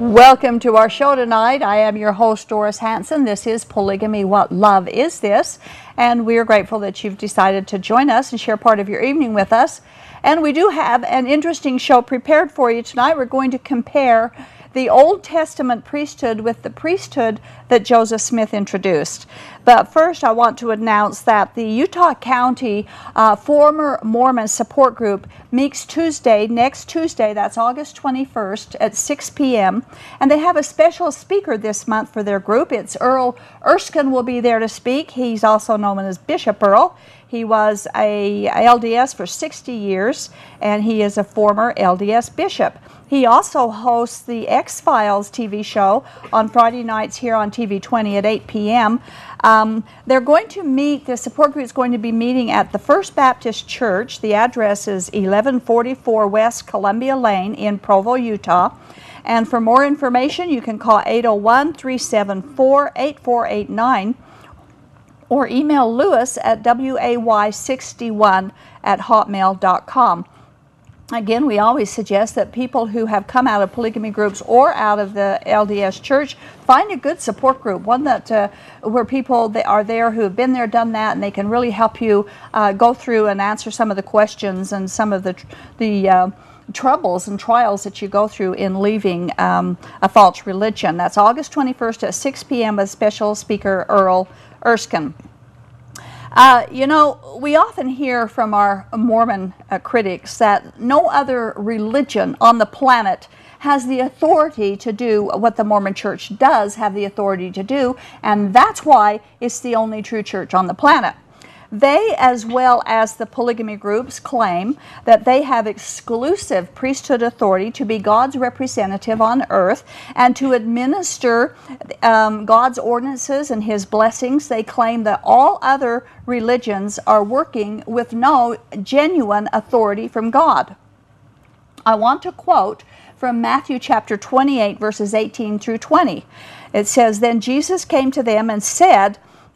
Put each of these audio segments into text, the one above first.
Welcome to our show tonight. I am your host, Doris Hanson. This is Polygamy What Love Is This? And we are grateful that you've decided to join us and share part of your evening with us. And we do have an interesting show prepared for you tonight. We're going to compare the Old Testament priesthood with the priesthood that Joseph Smith introduced. But first, I want to announce that the Utah County uh, Former Mormon Support Group meets Tuesday, next Tuesday, that's August 21st at 6 p.m. And they have a special speaker this month for their group. It's Earl Erskine will be there to speak. He's also known as Bishop Earl. He was a LDS for 60 years, and he is a former LDS bishop. He also hosts the X Files TV show on Friday nights here on TV 20 at 8 p.m. Um, they're going to meet, the support group is going to be meeting at the First Baptist Church. The address is 1144 West Columbia Lane in Provo, Utah. And for more information, you can call 801 374 8489 or email Lewis at way61 at hotmail.com. Again, we always suggest that people who have come out of polygamy groups or out of the LDS church find a good support group, one that uh, where people that are there who have been there, done that, and they can really help you uh, go through and answer some of the questions and some of the the uh, troubles and trials that you go through in leaving um, a false religion. That's August 21st at 6 p.m. with special speaker Earl Erskine. Uh, you know, we often hear from our Mormon uh, critics that no other religion on the planet has the authority to do what the Mormon church does have the authority to do, and that's why it's the only true church on the planet. They, as well as the polygamy groups, claim that they have exclusive priesthood authority to be God's representative on earth and to administer um, God's ordinances and His blessings. They claim that all other religions are working with no genuine authority from God. I want to quote from Matthew chapter 28, verses 18 through 20. It says, Then Jesus came to them and said,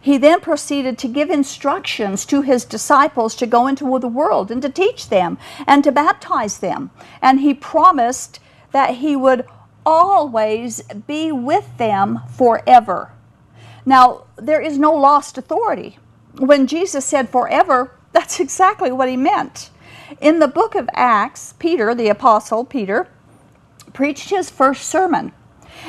He then proceeded to give instructions to his disciples to go into the world and to teach them and to baptize them. And he promised that he would always be with them forever. Now, there is no lost authority. When Jesus said forever, that's exactly what he meant. In the book of Acts, Peter, the apostle Peter, preached his first sermon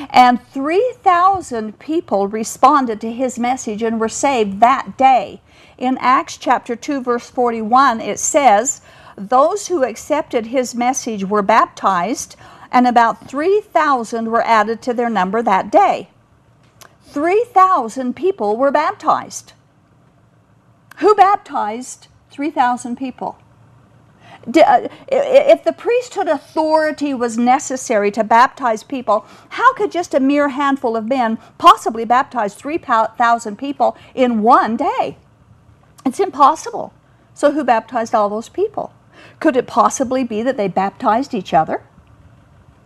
and 3,000 people responded to his message and were saved that day. In Acts chapter 2, verse 41, it says, Those who accepted his message were baptized, and about 3,000 were added to their number that day. 3,000 people were baptized. Who baptized 3,000 people? Uh, if the priesthood authority was necessary to baptize people, how could just a mere handful of men possibly baptize 3,000 people in one day? It's impossible. So, who baptized all those people? Could it possibly be that they baptized each other?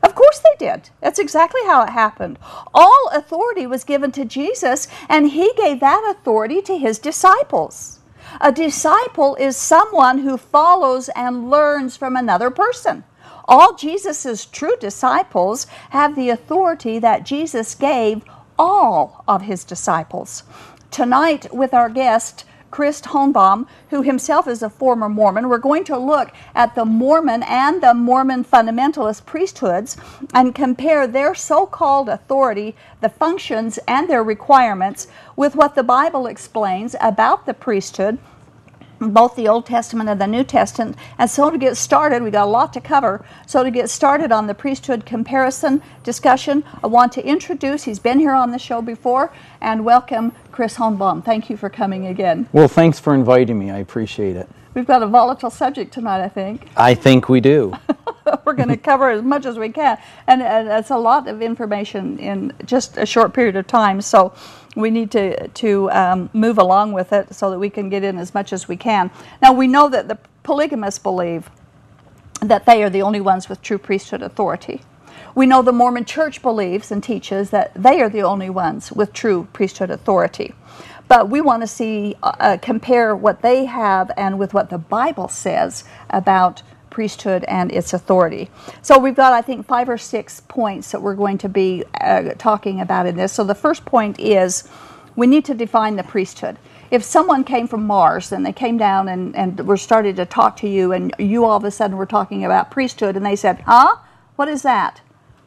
Of course they did. That's exactly how it happened. All authority was given to Jesus, and he gave that authority to his disciples. A disciple is someone who follows and learns from another person. All Jesus' true disciples have the authority that Jesus gave all of his disciples. Tonight, with our guest, Chris Hoenboom, who himself is a former Mormon. We're going to look at the Mormon and the Mormon fundamentalist priesthoods and compare their so called authority, the functions, and their requirements with what the Bible explains about the priesthood both the Old Testament and the New Testament. And so to get started, we got a lot to cover. So to get started on the priesthood comparison discussion, I want to introduce, he's been here on the show before, and welcome Chris Hoenboom. Thank you for coming again. Well, thanks for inviting me. I appreciate it. We've got a volatile subject tonight, I think. I think we do. We're going to cover as much as we can. And, and it's a lot of information in just a short period of time. So we need to, to um, move along with it so that we can get in as much as we can. Now, we know that the polygamists believe that they are the only ones with true priesthood authority. We know the Mormon church believes and teaches that they are the only ones with true priesthood authority. But we want to see, uh, uh compare what they have and with what the Bible says about priesthood and its authority. So we've got, I think, five or six points that we're going to be uh, talking about in this. So the first point is we need to define the priesthood. If someone came from Mars and they came down and, and were started to talk to you, and you all of a sudden were talking about priesthood, and they said, Huh? What is that?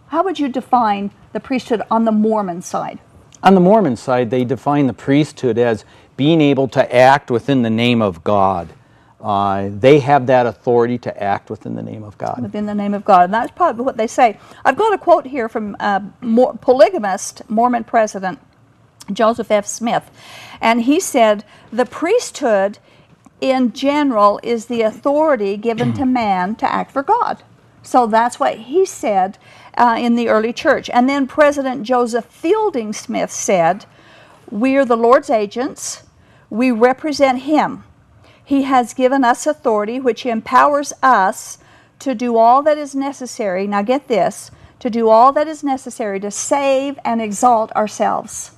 How would you define the priesthood on the Mormon side? On the Mormon side, they define the priesthood as being able to act within the name of God. Uh, they have that authority to act within the name of God. Within the name of God. And that's probably what they say. I've got a quote here from uh, polygamist Mormon president Joseph F. Smith. And he said, The priesthood in general is the authority given to man to act for God. So that's what he said uh, in the early church. And then President Joseph Fielding Smith said, We are the Lord's agents, we represent him. He has given us authority which empowers us to do all that is necessary. Now, get this to do all that is necessary to save and exalt ourselves.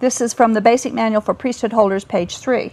This is from the Basic Manual for Priesthood Holders, page 3.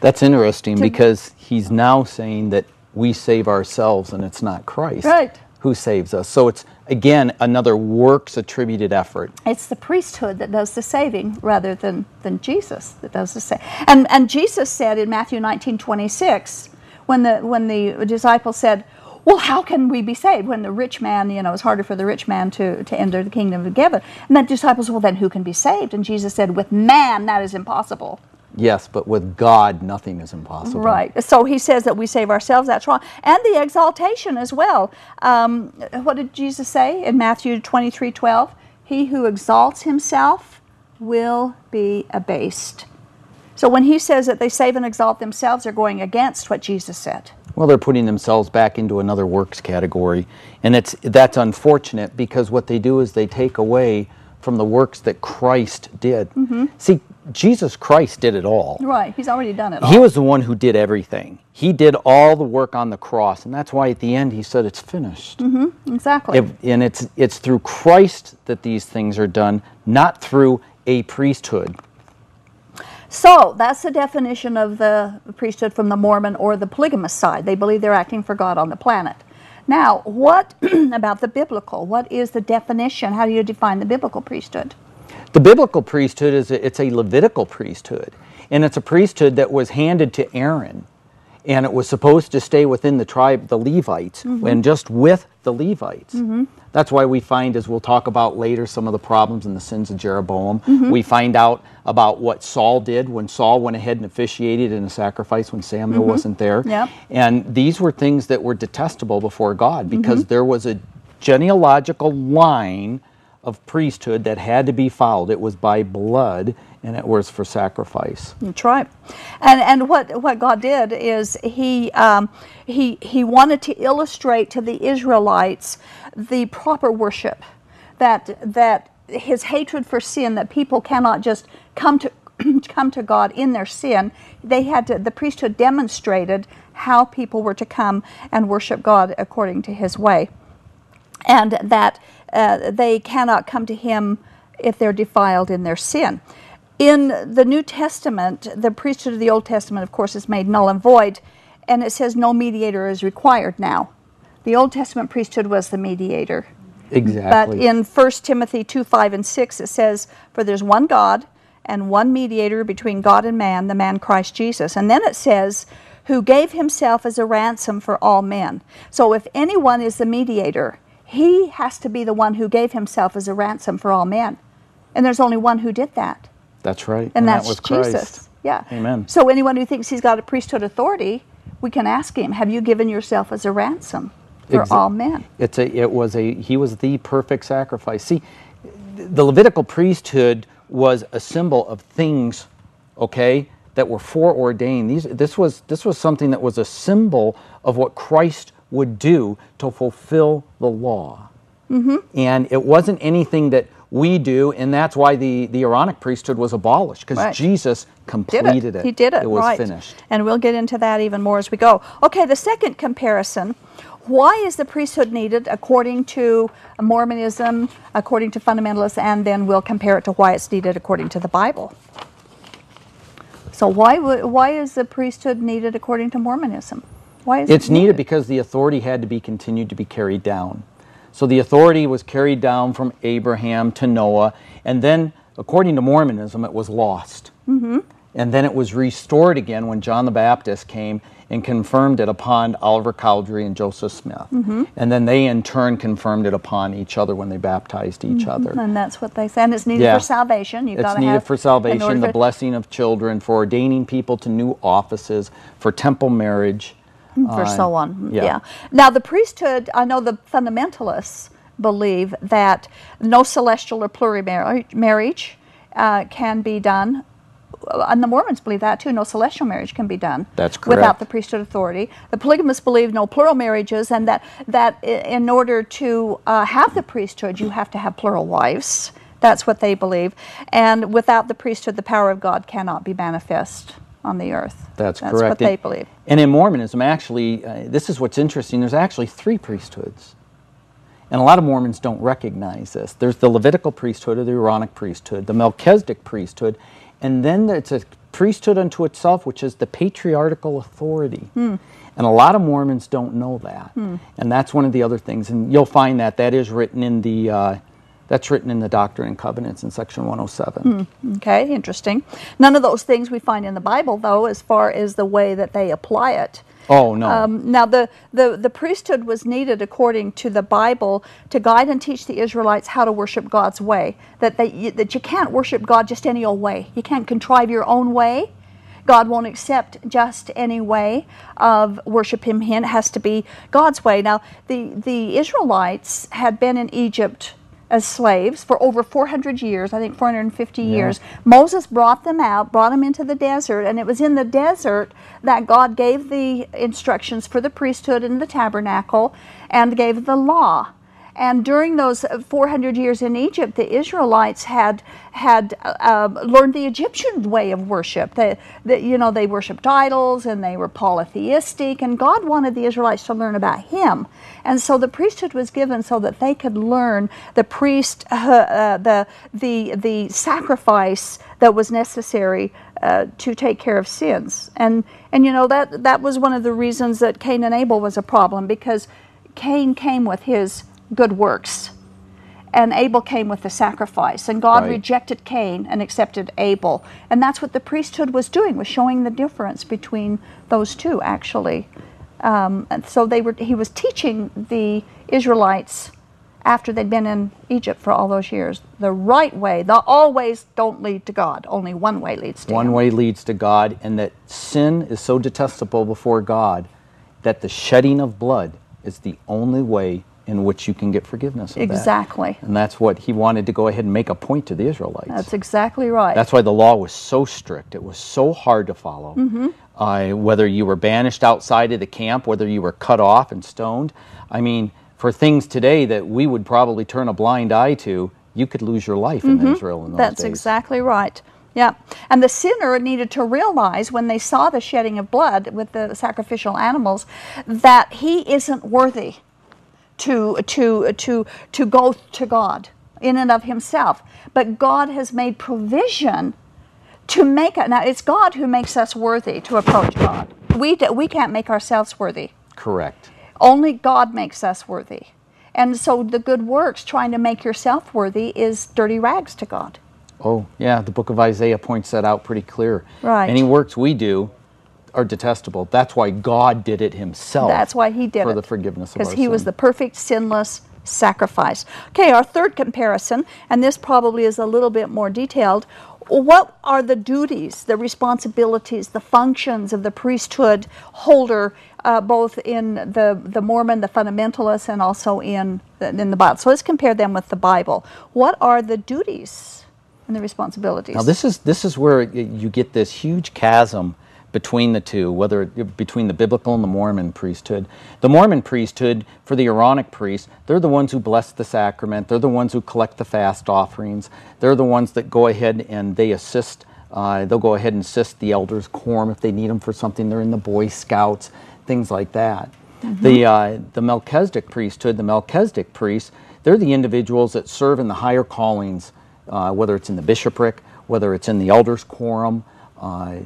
That's interesting to, because he's now saying that we save ourselves and it's not Christ. Right who saves us. So it's, again, another works attributed effort. It's the priesthood that does the saving rather than, than Jesus that does the saving. And, and Jesus said in Matthew 19 26, when the, when the disciples said, well, how can we be saved when the rich man, you know, it's harder for the rich man to, to enter the kingdom of heaven? And the disciples, well, then who can be saved? And Jesus said, with man, that is impossible. Yes, but with God, nothing is impossible. Right. So he says that we save ourselves. That's wrong. And the exaltation as well. Um, what did Jesus say in Matthew 23 12? He who exalts himself will be abased. So when he says that they save and exalt themselves, they're going against what Jesus said. Well, they're putting themselves back into another works category. And it's, that's unfortunate because what they do is they take away from the works that Christ did. Mm-hmm. See, Jesus Christ did it all. Right, he's already done it all. He was the one who did everything. He did all the work on the cross, and that's why at the end he said it's finished. Mm-hmm, exactly. If, and it's it's through Christ that these things are done, not through a priesthood. So that's the definition of the priesthood from the Mormon or the polygamist side. They believe they're acting for God on the planet. Now, what about the biblical? What is the definition? How do you define the biblical priesthood? The biblical priesthood is a, it's a Levitical priesthood, and it's a priesthood that was handed to Aaron, and it was supposed to stay within the tribe, the Levites, mm-hmm. and just with the Levites. Mm-hmm. That's why we find, as we'll talk about later, some of the problems and the sins of Jeroboam. Mm-hmm. We find out about what Saul did when Saul went ahead and officiated in a sacrifice when Samuel mm-hmm. wasn't there. Yep. And these were things that were detestable before God because mm-hmm. there was a genealogical line of priesthood that had to be followed. It was by blood and it was for sacrifice. That's right. And and what what God did is he um, he he wanted to illustrate to the Israelites the proper worship that that his hatred for sin that people cannot just come to come to God in their sin. They had to the priesthood demonstrated how people were to come and worship God according to his way. And that uh, they cannot come to him if they're defiled in their sin. In the New Testament, the priesthood of the Old Testament, of course, is made null and void, and it says no mediator is required now. The Old Testament priesthood was the mediator. Exactly. But in 1 Timothy 2 5 and 6, it says, For there's one God and one mediator between God and man, the man Christ Jesus. And then it says, who gave himself as a ransom for all men. So if anyone is the mediator, he has to be the one who gave himself as a ransom for all men. And there's only one who did that. That's right. And, that's that was Christ. Jesus. Yeah. Amen. So anyone who thinks he's got a priesthood authority, we can ask him, have you given yourself as a ransom for Exa- all men? It's a, it was a, he was the perfect sacrifice. See, the Levitical priesthood was a symbol of things, okay, that were foreordained. These, this was, this was something that was a symbol of what Christ would do to fulfill the law. Mm-hmm. And it wasn't anything that we do, and that's why the, the Aaronic priesthood was abolished, because Right. Jesus Did completed it. He did it. It was right. finished. And we'll get into that even more as we go. Okay, the second comparison. Why is the priesthood needed according to Mormonism, according to fundamentalists, and then we'll compare it to why it's needed according to the Bible. So why would- why is the priesthood needed according to Mormonism? Why is It's it needed because the authority had to be continued to be carried down. So the authority was carried down from Abraham to Noah, and then, according to Mormonism, it was lost. Mm-hmm. And then it was restored again when John the Baptist came and confirmed it upon Oliver Cowdery and Joseph Smith. Mm-hmm. And then they, in turn, confirmed it upon each other when they baptized each other. And that's what they say. And it's needed Yeah. for salvation. You've It's got to needed have for salvation, the blessing of children, for ordaining people to new offices, for temple marriage. For uh, so on. yeah. Yeah. Now the priesthood, I know the fundamentalists believe that no celestial or plural marriage uh, can be done. And the Mormons believe that too. No celestial marriage can be done That's without the priesthood authority. The polygamists believe no plural marriages, and that that in order to uh, have the priesthood, you have to have plural wives. That's what they believe. And without the priesthood, the power of God cannot be manifest on the earth. That's, That's correct. what they believe. And in Mormonism, actually, uh, this is what's interesting. There's actually three priesthoods. And a lot of Mormons don't recognize this. There's the Levitical priesthood or the Aaronic priesthood, the Melchizedek priesthood, and then there's a priesthood unto itself, which is the patriarchal authority. Hmm. And a lot of Mormons don't know that. And that's one of the other things. And you'll find that that is written in the, uh, that's written in the Doctrine and Covenants in section 107. Okay, interesting. None of those things we find in the Bible, though, as far as the way that they apply it. Oh, no. Um, now, the, the, the priesthood was needed, according to the Bible, to guide and teach the Israelites how to worship God's way. That, they, you- that you can't worship God just any old way. You can't contrive your own way. God won't accept just any way of worshiping Him. It has to be God's way. Now, the, the Israelites had been in Egypt as slaves for over 400 years, I think 450 years. Moses brought them out, brought them into the desert, and it was in the desert that God gave the instructions for the priesthood and the tabernacle and gave the law. And during those 400 years in Egypt, the Israelites had had uh, learned the Egyptian way of worship. They, you know, they worshipped idols and they were polytheistic, and God wanted the Israelites to learn about Him. And so the priesthood was given so that they could learn the priest, uh, uh, the the the sacrifice that was necessary uh, to take care of sins. And and you know that that was one of the reasons that Cain and Abel was a problem because Cain came with his good works and Abel came with the sacrifice and God Right. rejected Cain and accepted Abel and that's what the priesthood was doing was showing the difference between those two actually um, and so they were he was teaching the Israelites after they'd been in Egypt for all those years the right way the all ways don't lead to God only one way leads to One him. way leads to God, and that sin is so detestable before God that the shedding of blood is the only way in which you can get forgiveness of that. Exactly. And that's what he wanted to go ahead and make a point to the Israelites. that's exactly right That's why the law was so strict. It was so hard to follow. Mm-hmm. Uh, whether you were banished outside of the camp, whether you were cut off and stoned. I mean, for things today that we would probably turn a blind eye to, you could lose your life in Israel in those Mm-hmm. That's days. exactly right. Yeah. And the sinner needed to realize when they saw the shedding of blood with the sacrificial animals that he isn't worthy to to to to go to God in and of himself. But God has made provision to make it. Now it's God who makes us worthy to approach God. We we can't make ourselves worthy. Correct. Only God makes us worthy. And so the good works, trying to make yourself worthy, is dirty rags to God. Oh, yeah, the book of Isaiah points that out pretty clear. Right. Any works we do are detestable. That's why God did it himself. That's why he did for it. the forgiveness of Because he was the perfect, sinless sacrifice. Okay, our third comparison, and this probably is a little bit more detailed. What are the duties, the responsibilities, the functions of the priesthood holder, uh, both in the, the Mormon, the fundamentalist, and also in the, in the Bible? So let's compare them with the Bible. What are the duties and the responsibilities? Now this is this is where you get this huge chasm between the two, whether between the biblical and the Mormon priesthood. The Mormon priesthood, for the Aaronic priests, they're the ones who bless the sacrament. They're the ones who collect the fast offerings. They're the ones that go ahead and they assist. Uh, they'll go ahead and assist the elders' quorum if they need them for something. They're in the Boy Scouts, things like that. The uh, the Melchizedek priesthood, the Melchizedek priests, they're the individuals that serve in the higher callings, uh, whether it's in the bishopric, whether it's in the elders' quorum. Uh,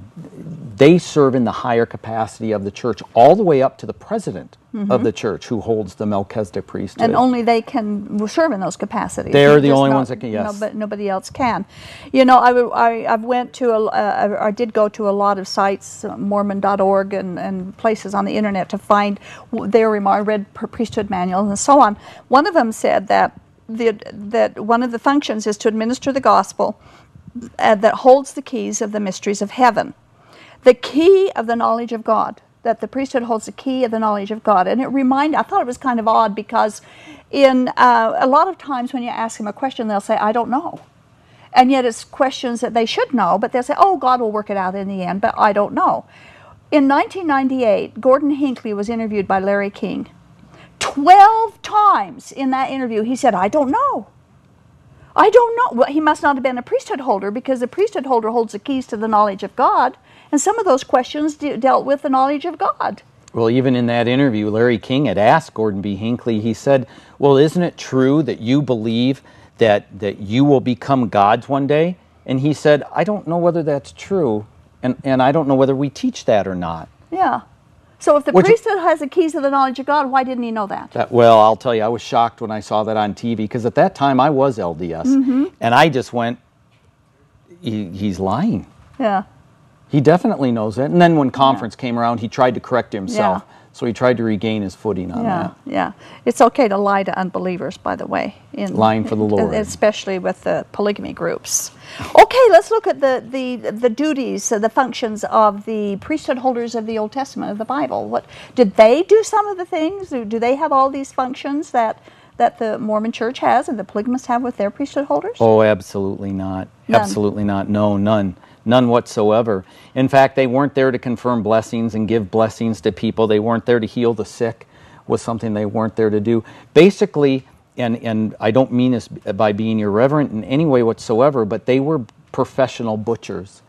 they serve in the higher capacity of the church, all the way up to the president of the church, who holds the Melchizedek priesthood. and only they can serve in those capacities. They're the only not- ones that can- yes. No, but nobody else can. You know, I I went to, a, uh, I I did go to a lot of sites, uh, Mormon.org and, and places on the internet to find their remark, read priesthood manuals and so on. One of them said that the, that one of the functions is to administer the gospel uh, that holds the keys of the mysteries of heaven the key of the knowledge of God. That the priesthood holds the key of the knowledge of God, and it reminded. I thought it was kind of odd because, in uh, a lot of times when you ask them a question, they'll say, "I don't know," and yet it's questions that they should know, but they'll say, "Oh, God will work it out in the end," but I don't know. In 1998, Gordon Hinckley was interviewed by Larry King. Twelve times in that interview, he said, "I don't know." I don't know. Well, he must not have been a priesthood holder because the priesthood holder holds the keys to the knowledge of God, and some of those questions de- dealt with the knowledge of God. Well, even in that interview, Larry King had asked Gordon B. Hinckley, he said, Well, isn't it true that you believe that, that you will become gods one day? And he said, I don't know whether that's true, and, and I don't know whether we teach that or not. Yeah. So if the Which- priesthood has the keys to the knowledge of God, why didn't he know that? That, well, I'll tell you, I was shocked when I saw that on TV because at that time I was LDS. Mm-hmm. And I just went, he, he's lying. Yeah. He definitely knows it. And then when conference came around, he tried to correct himself. Yeah. So he tried to regain his footing on Yeah, that. yeah. It's okay to lie to unbelievers, by the way. In, Lying for the Lord. Especially with the polygamy groups. Okay, let's look at the, the, the duties, uh, the functions of the priesthood holders of the Old Testament of the Bible. What Did they do some of the things? Do, do they have all these functions that, that the Mormon church has and the polygamists have with their priesthood holders? Oh, absolutely not. None. Absolutely not. No, none. None whatsoever. In fact, they weren't there to confirm blessings and give blessings to people. They weren't there to heal the sick, was something they weren't there to do. Basically, and, and I don't mean this by being irreverent in any way whatsoever, but they were professional butchers.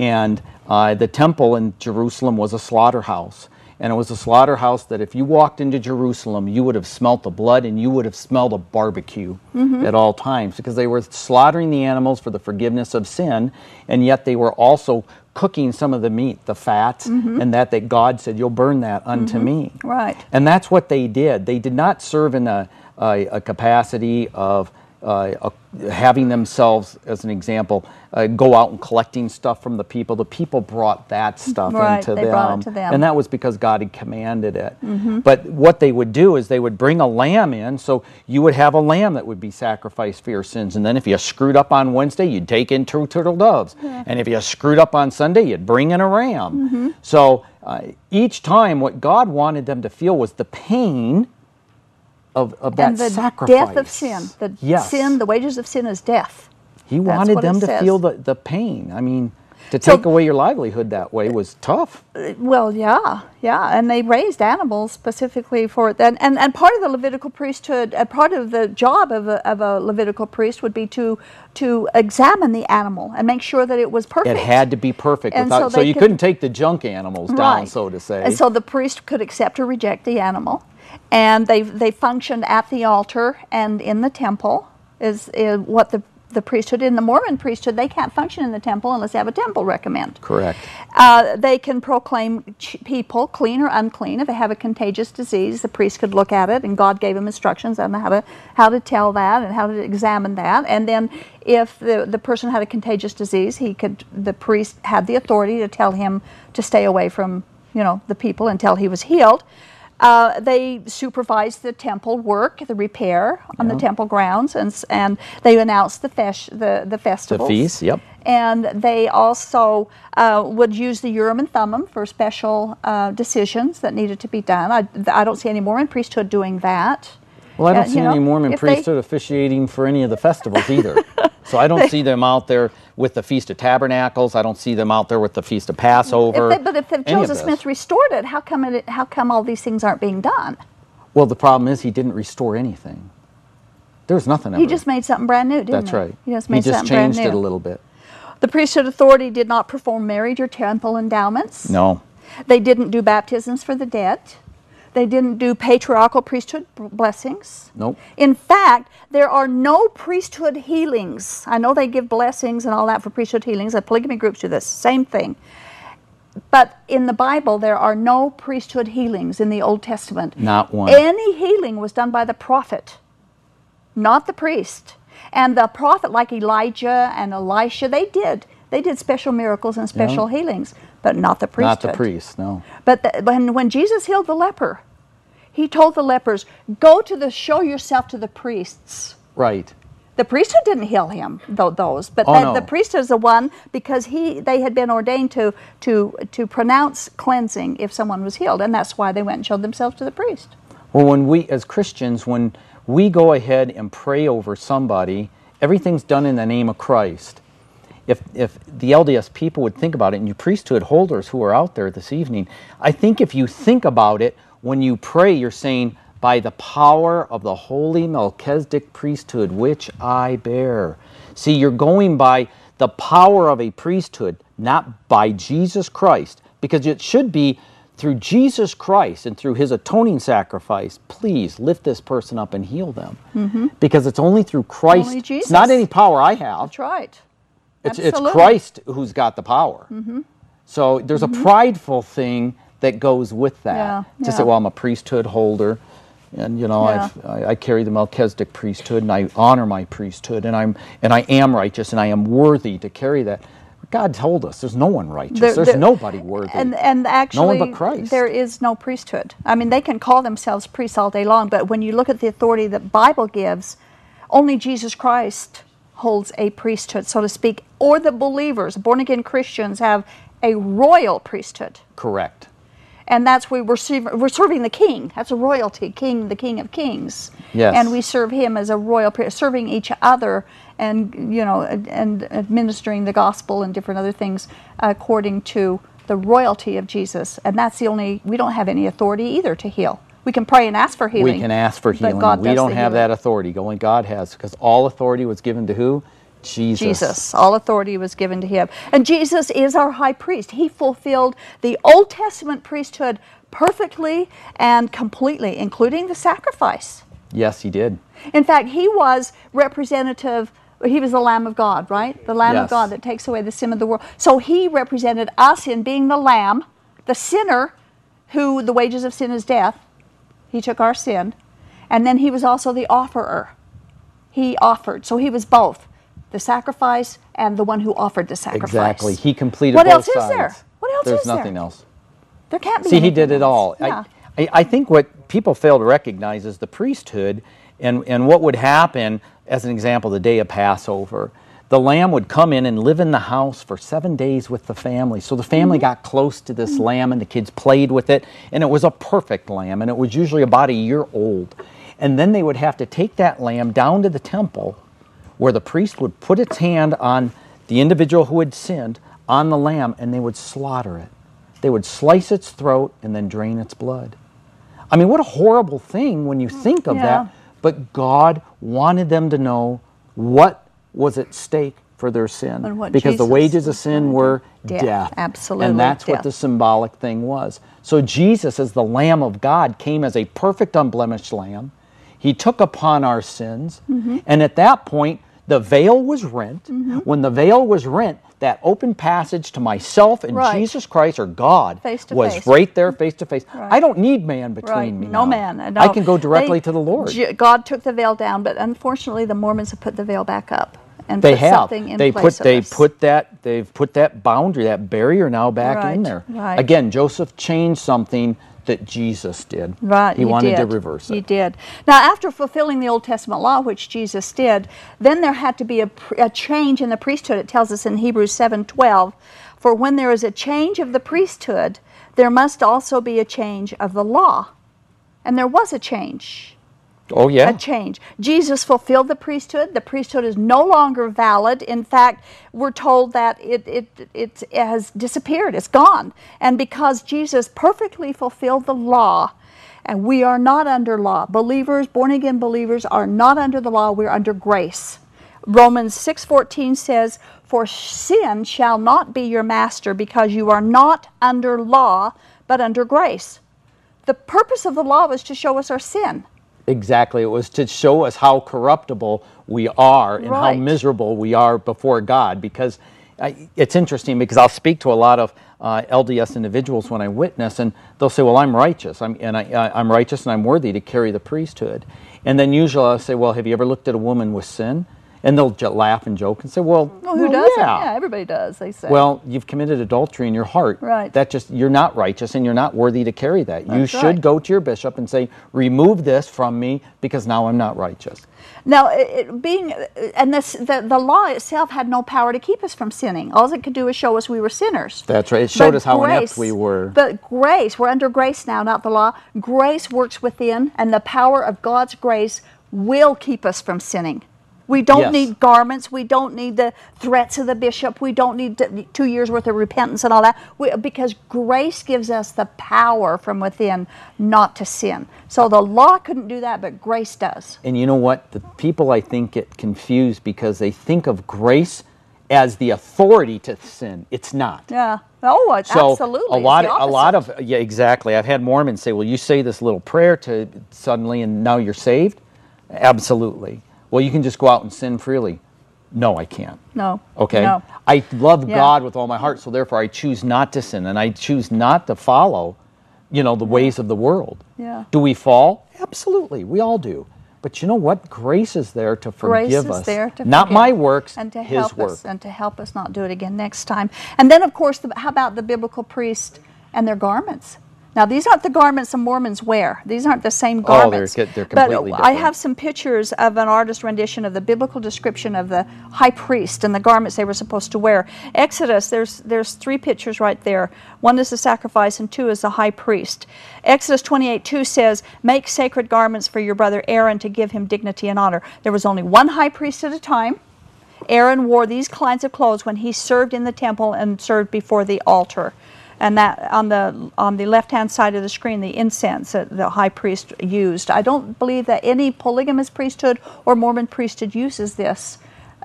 And uh, the temple in Jerusalem was a slaughterhouse. And it was a slaughterhouse that if you walked into Jerusalem, you would have smelt the blood and you would have smelled a barbecue mm-hmm. at all times because they were slaughtering the animals for the forgiveness of sin, and yet they were also cooking some of the meat, the fats, mm-hmm. and that that God said, "You'll burn that unto mm-hmm. me." Right. And that's what they did. They did not serve in a, a, a capacity of uh, having themselves, as an example, uh, go out and collecting stuff from the people. The people brought that stuff Right, into them, brought it to them. Mm-hmm. and that was because God had commanded it. But what they would do is they would bring a lamb in, so you would have a lamb that would be sacrificed for your sins. And then if you screwed up on Wednesday, you'd take in two turtle doves. And if you screwed up on Sunday, you'd bring in a ram. Mm-hmm. So uh, each time, what God wanted them to feel was the pain of, of that and the sacrifice. death of sin. The yes. sin, the wages of sin is death. He That's wanted them to says. feel the, the pain. I mean, to So- take away your livelihood that way was tough. Well, yeah, yeah, and they raised animals specifically for it. And, and, and part of the Levitical priesthood, uh, part of the job of a, of a Levitical priest would be to to examine the animal and make sure that it was perfect. It had to be perfect. And Without, so so you could- couldn't take the junk animals down, right. so to say. And so the priest could accept or reject the animal, and they they functioned at the altar and in the temple is, is what the the priesthood. In the Mormon priesthood, they can't function in the temple unless they have a temple recommend. Correct. Uh, they can proclaim ch- people clean or unclean. If they have a contagious disease, the priest could look at it, and God gave him instructions on how to how to tell that and how to examine that. And then, if the the person had a contagious disease, he could the priest had the authority to tell him to stay away from you know the people until he was healed. Uh, they supervised the temple work, the repair on the temple grounds, and and they announced the fesh, the the The festivals feast, yep. and they also uh, would use the Urim and Thummim for special uh, decisions that needed to be done. I, I don't see any Mormon priesthood doing that. Well, I don't see know, any Mormon if they- priesthood officiating for any of the festivals either. so I don't see them out there with the Feast of Tabernacles. I don't see them out there with the Feast of Passover. If they, but if, if Joseph. Smith restored it, how come it, how come all these things aren't being done? Well, the problem is he didn't restore anything. There was nothing ever. He just made something brand new, didn't That's he? right. He just made something changed brand it a little bit. The priesthood authority did not perform marriage or temple endowments. No. They didn't do baptisms for the dead. They didn't do patriarchal priesthood blessings. Nope. In fact, there are no priesthood healings. I know they give blessings and all that for priesthood healings. The polygamy groups do this, same thing. But in the Bible, there are no priesthood healings in the Old Testament. Not one. Any healing was done by the prophet, not the priest. And the prophet, like Elijah and Elisha, they did. They did special miracles and special healings, but not the priesthood. Not the priest, no. But the, when, when Jesus healed the leper, he told the lepers, Go to the, show yourself to the priests. Right. The priesthood didn't heal him, though those, but Oh, the, no. the priesthood is the one because he they had been ordained to to to pronounce cleansing if someone was healed, and that's why they went and showed themselves to the priest. Well, when we, as Christians, when we go ahead and pray over somebody, everything's done in the name of Christ. If, if the LDS people would think about it, and you priesthood holders who are out there this evening, I think if you think about it, when you pray, you're saying, by the power of the holy Melchizedek priesthood, which I bear. See, you're going by the power of a priesthood, not by Jesus Christ, because it should be through Jesus Christ and through his atoning sacrifice, please lift this person up and heal them. Mm-hmm. Because it's only through Christ. Only It's not any power I have. That's right. It's, it's Christ who's got the power. Mm-hmm. So there's a mm-hmm. prideful thing that goes with that. Yeah, To say, well, I'm a priesthood holder, and you know, Yeah. I've, I, I carry the Melchizedek priesthood, and I honor my priesthood, and I'm and I am righteous, and I am worthy to carry that. God told us there's no one righteous. There- there's there- nobody worthy. And and actually, but Christ. there is no priesthood. I mean, they can call themselves priests all day long, but when you look at the authority that Bible gives, only Jesus Christ holds a priesthood, so to speak, or the believers, born again Christians, have a royal priesthood. Correct. And that's where we're serving, we're serving the king. That's a royalty, king, the king of kings. Yes. And we serve him as a royal, serving each other, and you know, and- administering the gospel and different other things according to the royalty of Jesus. And that's the only. We don't have any authority either to heal. We can pray and ask for healing. We can ask for but healing. God we don't have healing. that authority. Only God has, because all authority was given to who? Jesus. Jesus. All authority was given to him. And Jesus is our high priest. He fulfilled the Old Testament priesthood perfectly and completely, including the sacrifice. Yes, he did. In fact, he was representative. He was the Lamb of God, right? The Lamb of God that takes away the sin of the world. So he represented us in being the Lamb, the sinner, who the wages of sin is death. He took our sin. And then he was also the offerer. He offered. So he was both the sacrifice and the one who offered the sacrifice. Exactly. He completed What else is there? What else There's is there? nothing else. There can't be See, he did it all. Yeah. I, I, think what people fail to recognize is the priesthood and, and what would happen, as an example, the day of Passover. The lamb would come in and live in the house for seven days with the family. So the family Mm-hmm. got close to this lamb and the kids played with it. And it was a perfect lamb. And it was usually about a year old. And then they would have to take that lamb down to the temple where the priest would put its hand on the individual who had sinned on the lamb and they would slaughter it. They would slice its throat and then drain its blood. I mean, what a horrible thing when you think of Yeah. that. But God wanted them to know what was at stake for their sin. Because the wages of sin were. Death. death. Absolutely, And that's what the symbolic thing was. So Jesus, as the Lamb of God, came as a perfect, unblemished lamb. He took upon our sins. Mm-hmm. And at that point, the veil was rent. Mm-hmm. When the veil was rent, that open passage to myself and Right. Jesus Christ or God Face to was face. right there face to face. I don't need man between Right, me. no now. man. and I can go directly They- to the Lord. God took the veil down, but unfortunately, the Mormons have put the veil back up and they put have. something in they put they us. put that they've put that boundary, that barrier now back Right, in there. Again, Joseph changed something that Jesus did. Right, He wanted to reverse it. He did. Now, after fulfilling the Old Testament law, which Jesus did, then there had to be a, a change in the priesthood. It tells us in Hebrews seven twelve, for when there is a change of the priesthood, there must also be a change of the law, and there was a change. Oh yeah. a change. Jesus fulfilled the priesthood. The priesthood is no longer valid. In fact, we're told that it, it, it has disappeared, it's gone. And because Jesus perfectly fulfilled the law, and we are not under law. Believers, born again believers, are not under the law, we're under grace. Romans 6:14 says, "For sin shall not be your master because you are not under law, but under grace." The purpose of the law was to show us our sin. Exactly. It was to show us how corruptible we are and how miserable we are before God. Because uh, it's interesting because I'll speak to a lot of uh, LDS individuals when I witness, and they'll say, "Well, I'm righteous, I'm, and I, I, I'm righteous, and I'm worthy to carry the priesthood." And then usually I'll say, "Well, have you ever looked at a woman with sin?" And they'll j- laugh and joke and say, "Well, Well, who well, doesn't? Yeah. Yeah. everybody does. They say. Well, you've committed adultery in your heart. Right. That just you're not righteous and you're not worthy to carry that. you should right. go to your bishop and say, "Remove this from me because now I'm not righteous." now, it, being uh, and this the, the law itself had no power to keep us from sinning. All it could do is show us we were sinners. That's right. It showed But us how inept we were. But grace, we're under grace now, not the law. Grace works within, and the power of God's grace will keep us from sinning. We don't Yes. need garments. We don't need the threats of the bishop. We don't need two years worth of repentance and all that. We, because grace gives us the power from within not to sin. So the law couldn't do that, but grace does. And you know what? The people I think get confused because they think of grace as the authority to sin. It's not. Yeah. Oh, So absolutely. a lot, the a lot of yeah, exactly. I've had Mormons say, "Well, you say this little prayer to suddenly, and now you're saved." Absolutely. Well, you can just go out and sin freely. No, I can't. no. Okay. No. I love Yeah. God with all my heart, so therefore I choose not to sin, and I choose not to follow, you know, the ways of the world. Yeah. Do we fall? Absolutely, we all do. But you know what? Grace is there to forgive Grace forgive is us. there to not forgive my works, and to His help work. us and to help us not do it again next time. And then, of course, the, how about the biblical priest and their garments? Now, these aren't the garments the Mormons wear. These aren't the same garments. Oh, they're they're but completely I have some pictures of an artist rendition of the biblical description of the high priest and the garments they were supposed to wear. Exodus, there's there's three pictures right there. One is the sacrifice, and two is the high priest. Exodus 28:2 says, "Make sacred garments for your brother Aaron to give him dignity and honor." There was only one high priest at a time. Aaron wore these kinds of clothes when he served in the temple and served before the altar. And that on the on the left hand side of the screen, the incense that the high priest used. I don't believe that any polygamous priesthood or Mormon priesthood uses this.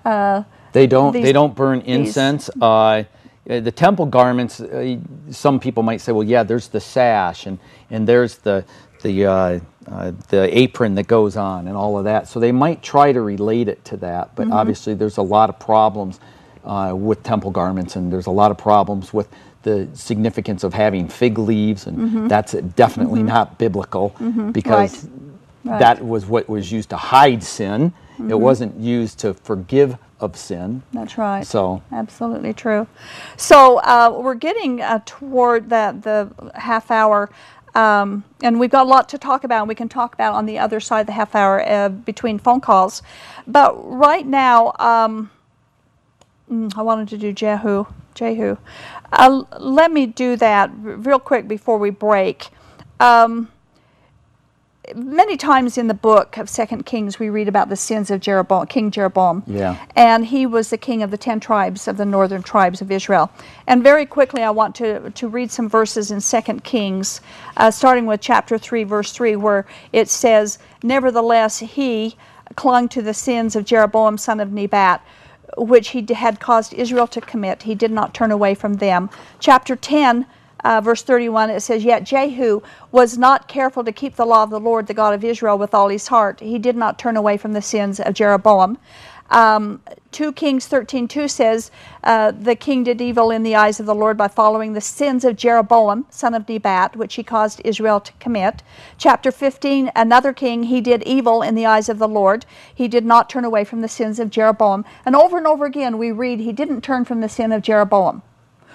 Uh, They don't. These- they don't burn incense. Uh, uh, the temple garments. Uh, some people might say, "Well, yeah, there's the sash and and there's the the uh, uh, the apron that goes on and all of that." So they might try to relate it to that, but obviously there's a lot of problems uh, with temple garments, and there's a lot of problems with the significance of having fig leaves, and that's definitely not biblical because Right. that was what was used to hide sin. It wasn't used to forgive of sin. That's right. So Absolutely true. So uh, we're getting uh, toward the, the half hour, um, and we've got a lot to talk about, and we can talk about on the other side of the half hour uh, between phone calls. But right now, um, mm, I wanted to do Jehu. Jehu. Uh, let me do that real quick before we break. Um, many times in the book of Second Kings, we read about the sins of Jeroboam, King Jeroboam. Yeah. And he was the king of the ten tribes of the northern tribes of Israel. And very quickly, I want to, to read some verses in Second Kings, uh, starting with chapter 3, verse 3, where it says, Nevertheless, he clung to the sins of Jeroboam, son of Nebat, which he had caused Israel to commit. He did not turn away from them. Chapter 10, uh, verse 31, it says, Yet Jehu was not careful to keep the law of the Lord, the God of Israel, with all his heart. He did not turn away from the sins of Jeroboam. Um, 2 Kings 13:2 says, uh, "The king did evil in the eyes of the Lord by following the sins of Jeroboam, son of Nebat, which he caused Israel to commit." Chapter 15, another king, he did evil in the eyes of the Lord. He did not turn away from the sins of Jeroboam. And over and over again we read he didn't turn from the sin of Jeroboam.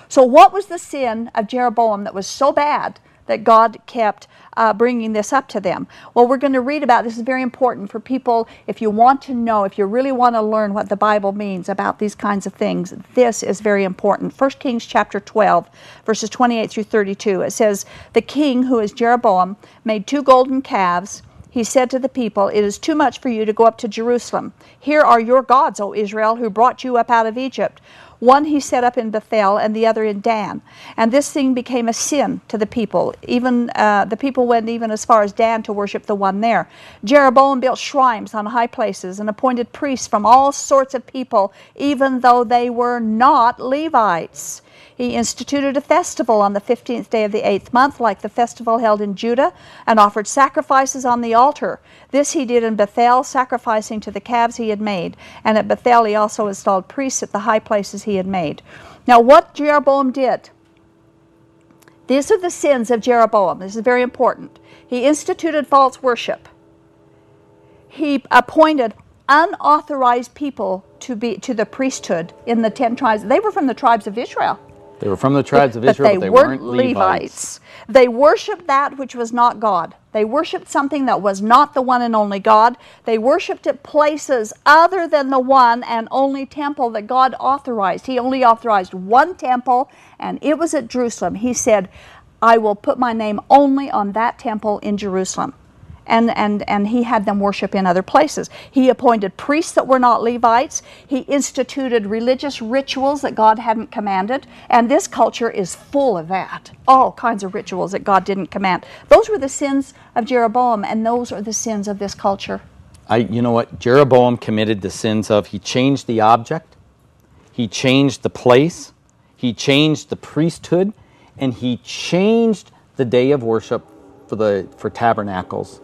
So what was the sin of Jeroboam that was so bad that God kept uh, bringing this up to them. Well, we're going to read about this is very important for people if you want to know, if you really want to learn what the Bible means about these kinds of things. This is very important. 1 Kings chapter 12, verses 28 through 32. It says, "The king who is Jeroboam made two golden calves." he said to the people, It is too much for you to go up to Jerusalem. Here are your gods, O Israel, who brought you up out of Egypt. One he set up in Bethel and the other in Dan. And this thing became a sin to the people. Even uh, the people went even as far as Dan to worship the one there. Jeroboam built shrines on high places and appointed priests from all sorts of people, even though they were not Levites. He instituted a festival on the 15th day of the eighth month, like the festival held in Judah, and offered sacrifices on the altar. This he did in Bethel, sacrificing to the calves he had made. And at Bethel he also installed priests at the high places he had made. Now, what Jeroboam did, these are the sins of Jeroboam. This is very important. He instituted false worship. He appointed unauthorized people to be to the priesthood in the ten tribes. They were from the tribes of Israel. They were from the tribes of but Israel, they, but they weren't, weren't Levites. They worshipped that which was not God. They worshipped something that was not the one and only God. They worshipped at places other than the one and only temple that God authorized. He only authorized one temple, and it was at Jerusalem. He said, I will put my name only on that temple in Jerusalem and, and, and he had them worship in other places. He appointed priests that were not Levites. He instituted religious rituals that God hadn't commanded. And this culture is full of that. All kinds of rituals that God didn't command. Those were the sins of Jeroboam, and those are the sins of this culture. I, you know what? Jeroboam committed the sins of he changed the object, he changed the place, he changed the priesthood, and he changed the day of worship for the for tabernacles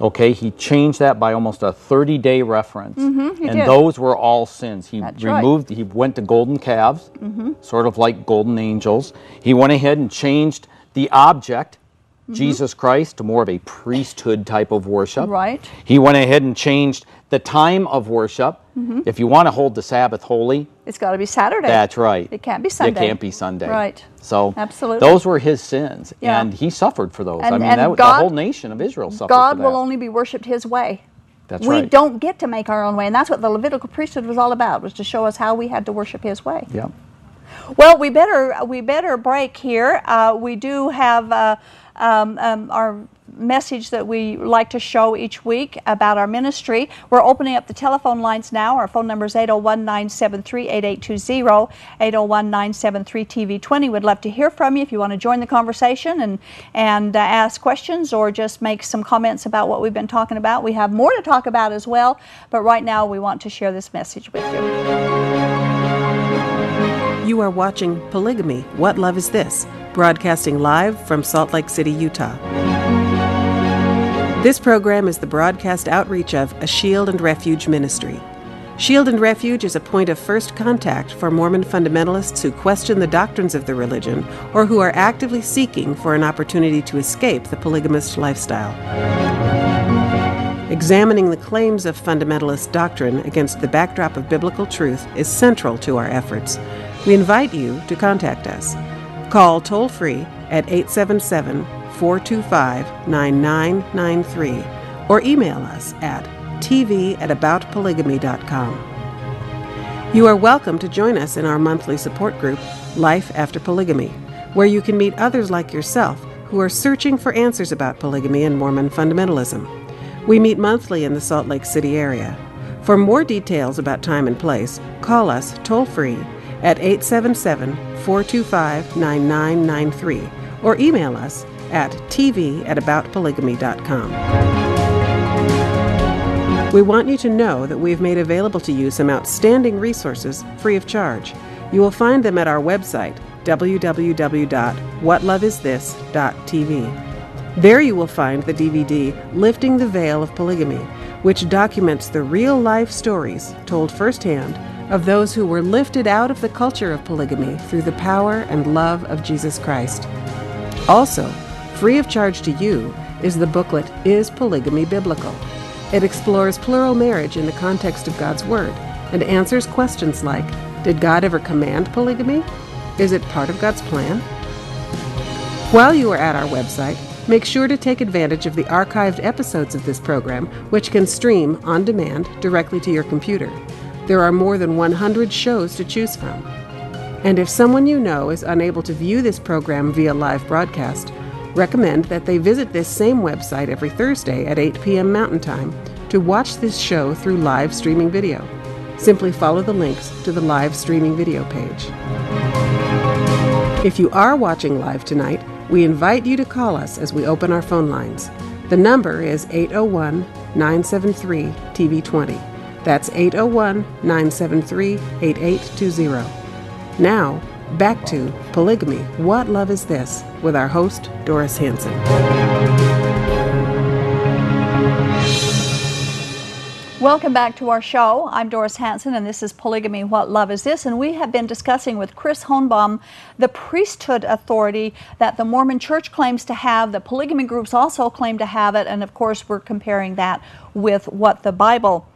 Okay, he changed that by almost a 30 day reference. Mm-hmm, and did. those were all sins. He That's right. removed, he went to golden calves, Mm-hmm. sort of like golden angels. He went ahead and changed the object, Mm-hmm. Jesus Christ, to more of a priesthood type of worship. Right. He went ahead and changed the time of worship. Mm-hmm. If you want to hold the Sabbath holy, It's got to be Saturday. that's right. It can't be Sunday. It can't be Sunday. Right. So Absolutely. those were his sins, Yeah. and he suffered for those. I mean, and that, God- the whole nation of Israel suffered God will only be worshipped His way. That's right. we right. don't get to make our own way, and that's what the Levitical priesthood was all about: was to show us how we had to worship His way. Yeah. Well, we better we better break here. Uh, we do have uh, um, um, our message that we like to show each week about our ministry. We're opening up the telephone lines now. Our phone number is 801-973-8820, 801-973-TV20. We'd love to hear from you if you want to join the conversation and, and uh, ask questions or just make some comments about what we've been talking about. We have more to talk about as well, but right now we want to share this message with you. You are watching Polygamy What Love Is This? broadcasting live from Salt Lake City, Utah. This program is the broadcast outreach of a Shield and Refuge ministry. Shield and Refuge is a point of first contact for Mormon fundamentalists who question the doctrines of the religion or who are actively seeking for an opportunity to escape the polygamist lifestyle. Examining the claims of fundamentalist doctrine against the backdrop of biblical truth is central to our efforts. We invite you to contact us. Call toll free at 877 425 9993 or email us at tv at aboutpolygamy.com. You are welcome to join us in our monthly support group, Life After Polygamy, where you can meet others like yourself who are searching for answers about polygamy and Mormon fundamentalism. We meet monthly in the Salt Lake City area. For more details about time and place, call us toll free at 877 425 9993 or email us at tv at aboutpolygamy.com. We want you to know that we've made available to you some outstanding resources free of charge. You will find them at our website, www.whatloveisthis.tv. There you will find the DVD Lifting the Veil of Polygamy, which documents the real life stories told firsthand of those who were lifted out of the culture of polygamy through the power and love of Jesus Christ. Also, free of charge to you is the booklet Is Polygamy Biblical? It explores plural marriage in the context of God's Word and answers questions like Did God ever command polygamy? Is it part of God's plan? While you are at our website, make sure to take advantage of the archived episodes of this program, which can stream on demand directly to your computer. There are more than 100 shows to choose from. And if someone you know is unable to view this program via live broadcast, recommend that they visit this same website every Thursday at 8 p.m. Mountain Time to watch this show through live streaming video. Simply follow the links to the live streaming video page. If you are watching live tonight, we invite you to call us as we open our phone lines. The number is 801 973 TV20. That's 801 973 8820. Now, back to Polygamy What Love Is This? with our host, Doris Hanson. Welcome back to our show. I'm Doris Hanson, and this is Polygamy What Love Is This? And we have been discussing with Chris Hoenbaum the priesthood authority that the Mormon church claims to have, the polygamy groups also claim to have it, and of course, we're comparing that with what the Bible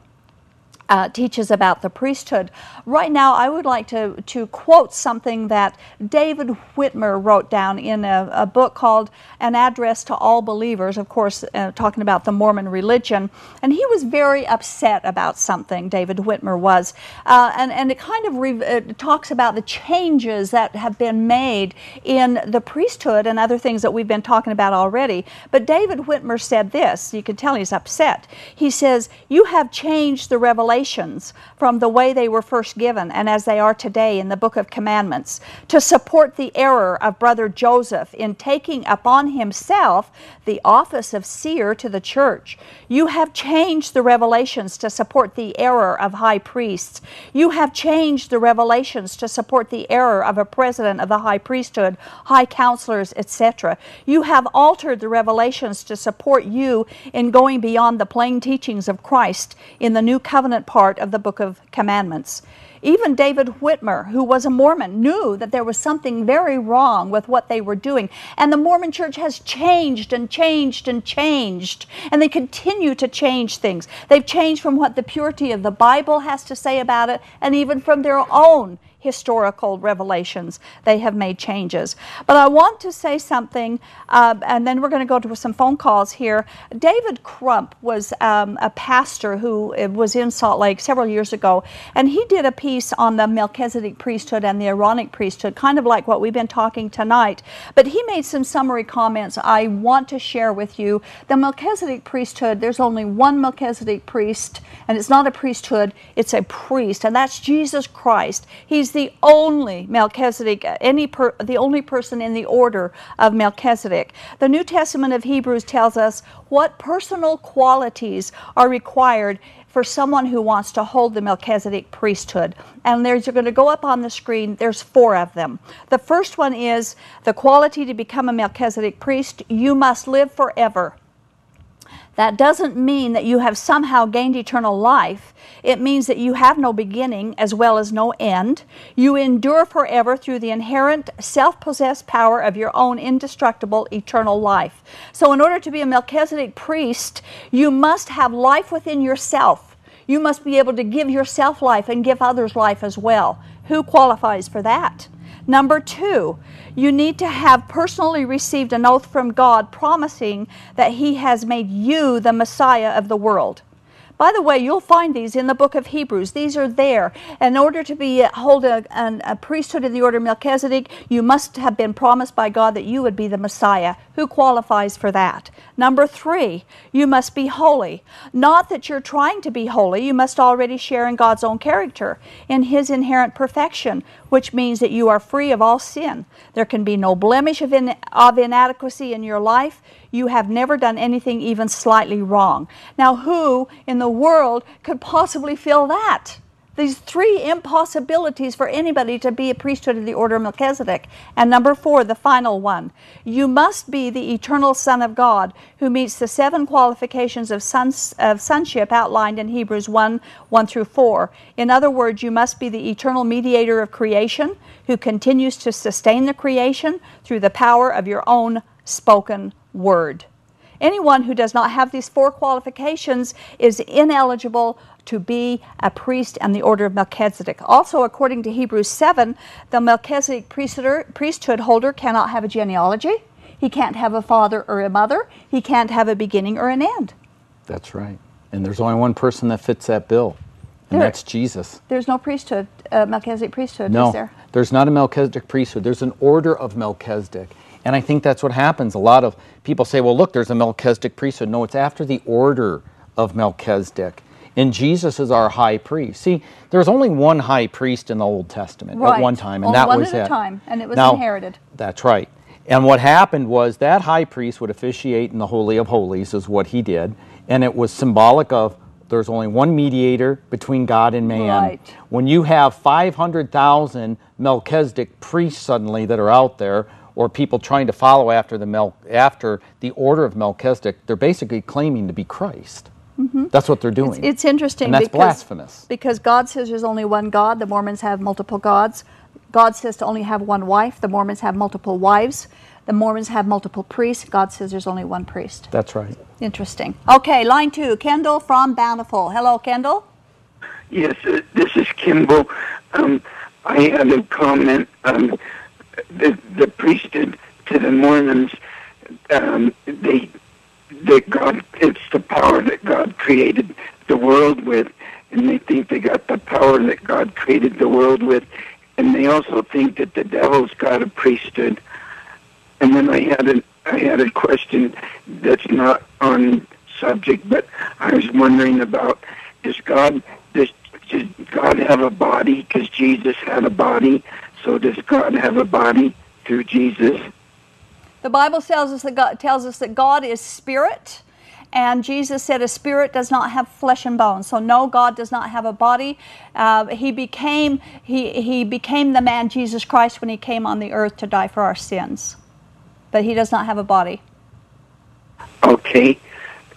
uh, teaches about the priesthood. Right now, I would like to, to quote something that David Whitmer wrote down in a, a book called An Address to All Believers, of course, uh, talking about the Mormon religion. And he was very upset about something, David Whitmer was. Uh, and, and it kind of re- it talks about the changes that have been made in the priesthood and other things that we've been talking about already. But David Whitmer said this you can tell he's upset. He says, You have changed the revelation revelations from the way they were first given and as they are today in the Book of Commandments, to support the error of Brother Joseph in taking upon himself the office of seer to the church. You have changed the revelations to support the error of high priests. You have changed the revelations to support the error of a president of the high priesthood, high counselors, etc. You have altered the revelations to support you in going beyond the plain teachings of Christ in the new covenant part of the book of commandments. Even David Whitmer, who was a Mormon, knew that there was something very wrong with what they were doing. And the Mormon church has changed and changed and changed. And they continue to change things. They've changed from what the purity of the Bible has to say about it, and even from their own historical revelations. They have made changes. But I want to say something, uh, and then we're going to go to some phone calls here. David Crump was um, a pastor who uh, was in Salt Lake several years ago, and he did a piece on the Melchizedek priesthood and the Aaronic priesthood, kind of like what we've been talking tonight. But he made some summary comments I want to share with you. The Melchizedek priesthood, there's only one Melchizedek priest, and it's not a priesthood, it's a priest, and that's Jesus Christ. He's The only Melchizedek, any per, the only person in the order of Melchizedek. The New Testament of Hebrews tells us what personal qualities are required for someone who wants to hold the Melchizedek priesthood. And there's going to go up on the screen. There's four of them. The first one is the quality to become a Melchizedek priest. You must live forever. That doesn't mean that you have somehow gained eternal life. It means that you have no beginning as well as no end. You endure forever through the inherent self possessed power of your own indestructible eternal life. So, in order to be a Melchizedek priest, you must have life within yourself. You must be able to give yourself life and give others life as well. Who qualifies for that? Number two, you need to have personally received an oath from God promising that He has made you the Messiah of the world. By the way, you'll find these in the book of Hebrews. These are there. In order to be hold a, a, priesthood in the order of Melchizedek, you must have been promised by God that you would be the Messiah. Who qualifies for that? Number three, you must be holy. Not that you're trying to be holy, you must already share in God's own character, in His inherent perfection, which means that you are free of all sin. There can be no blemish of, in, of inadequacy in your life you have never done anything even slightly wrong. Now, who in the world could possibly feel that? these three impossibilities for anybody to be a priesthood of the order of Melchizedek. And number four, the final one, you must be the eternal Son of God who meets the seven qualifications of, sons, of sonship outlined in Hebrews 1 1 through 4. In other words, you must be the eternal mediator of creation who continues to sustain the creation through the power of your own spoken word. Anyone who does not have these four qualifications is ineligible to be a priest and the order of Melchizedek. Also, according to Hebrews 7, the Melchizedek priesthood holder cannot have a genealogy, he can't have a father or a mother, he can't have a beginning or an end. That's right. And there's only one person that fits that bill, and There- that's Jesus. There's no priesthood, uh, Melchizedek priesthood, No, is there? there's not a Melchizedek priesthood. There's an order of Melchizedek. And I think that's what happens. A lot of people say, well, look, there's a Melchizedek priesthood. No, it's after the order of Melchizedek. And Jesus is our high priest. See, there's only one high priest in the Old Testament Right. at one time, and Only that one was at a time, and it was Now, inherited. That's right. And what happened was that high priest would officiate in the Holy of Holies, is what he did. And it was symbolic of there's only one mediator between God and man. Right. When you have 500,000 Melchizedek priests suddenly that are out there, or people trying to follow after the Mel- after the order of Melchizedek, they're basically claiming to be Christ. That's what they're doing. Mm-hmm. It's interesting And that's because, blasphemous. because God says there's only one God. The Mormons have multiple gods. God says to only have one wife. The Mormons have multiple wives. The Mormons have multiple priests. God says there's only one priest. That's right. Interesting. Okay, line two, Kendall from Bountiful. Hello, Kendall. Yes, uh, this is Kimball. Um, I had a comment. Um, the, the priesthood to the Mormons, um, they, that God, it's the power that God created the world with, and they think they got the power that God created the world with, and they also think that the devil's got a priesthood. And then I had a I had a question that's not on subject, but I was wondering about does God does, does God have a body? Because Jesus had a body. So does God have a body through Jesus? The Bible tells us that God tells us that God is spirit, and Jesus said a spirit does not have flesh and bones. So no, God does not have a body. Uh, he became he he became the man Jesus Christ when he came on the earth to die for our sins, but he does not have a body. Okay,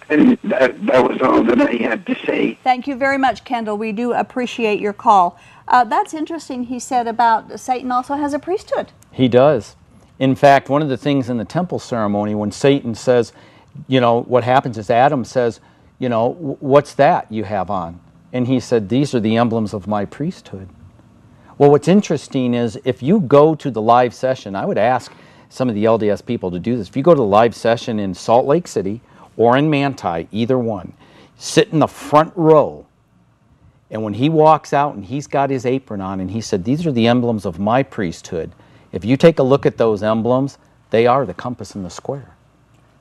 and that that was all that I had to say. Thank you very much, Kendall. We do appreciate your call. Uh, that's interesting. He said about Satan also has a priesthood. He does. In fact, one of the things in the temple ceremony, when Satan says, you know, what happens is Adam says, you know, what's that you have on? And he said, these are the emblems of my priesthood. Well, what's interesting is if you go to the live session, I would ask some of the LDS people to do this. If you go to the live session in Salt Lake City or in Manti, either one, sit in the front row and when he walks out and he's got his apron on and he said, These are the emblems of my priesthood. If you take a look at those emblems, they are the compass and the square.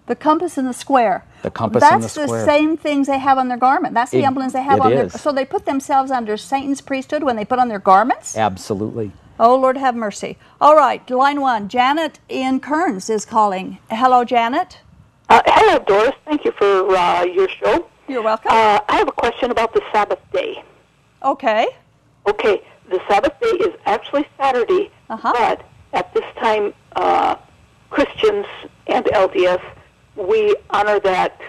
The compass and the square. The compass That's and the square. That's the same things they have on their garment. That's the It- emblems they have it on their. is. So they put themselves under Satan's priesthood when they put on their garments. Absolutely. Oh Lord, have mercy. All right, line one. Janet in Kearns is calling. Hello, Janet. Uh, hello, Doris. Thank you for uh, your show. You're welcome. Uh, I have a question about the Sabbath day. Okay. Okay, the Sabbath day is actually Saturday, Uh-huh. but at this time, uh, Christians and LDS, we honor that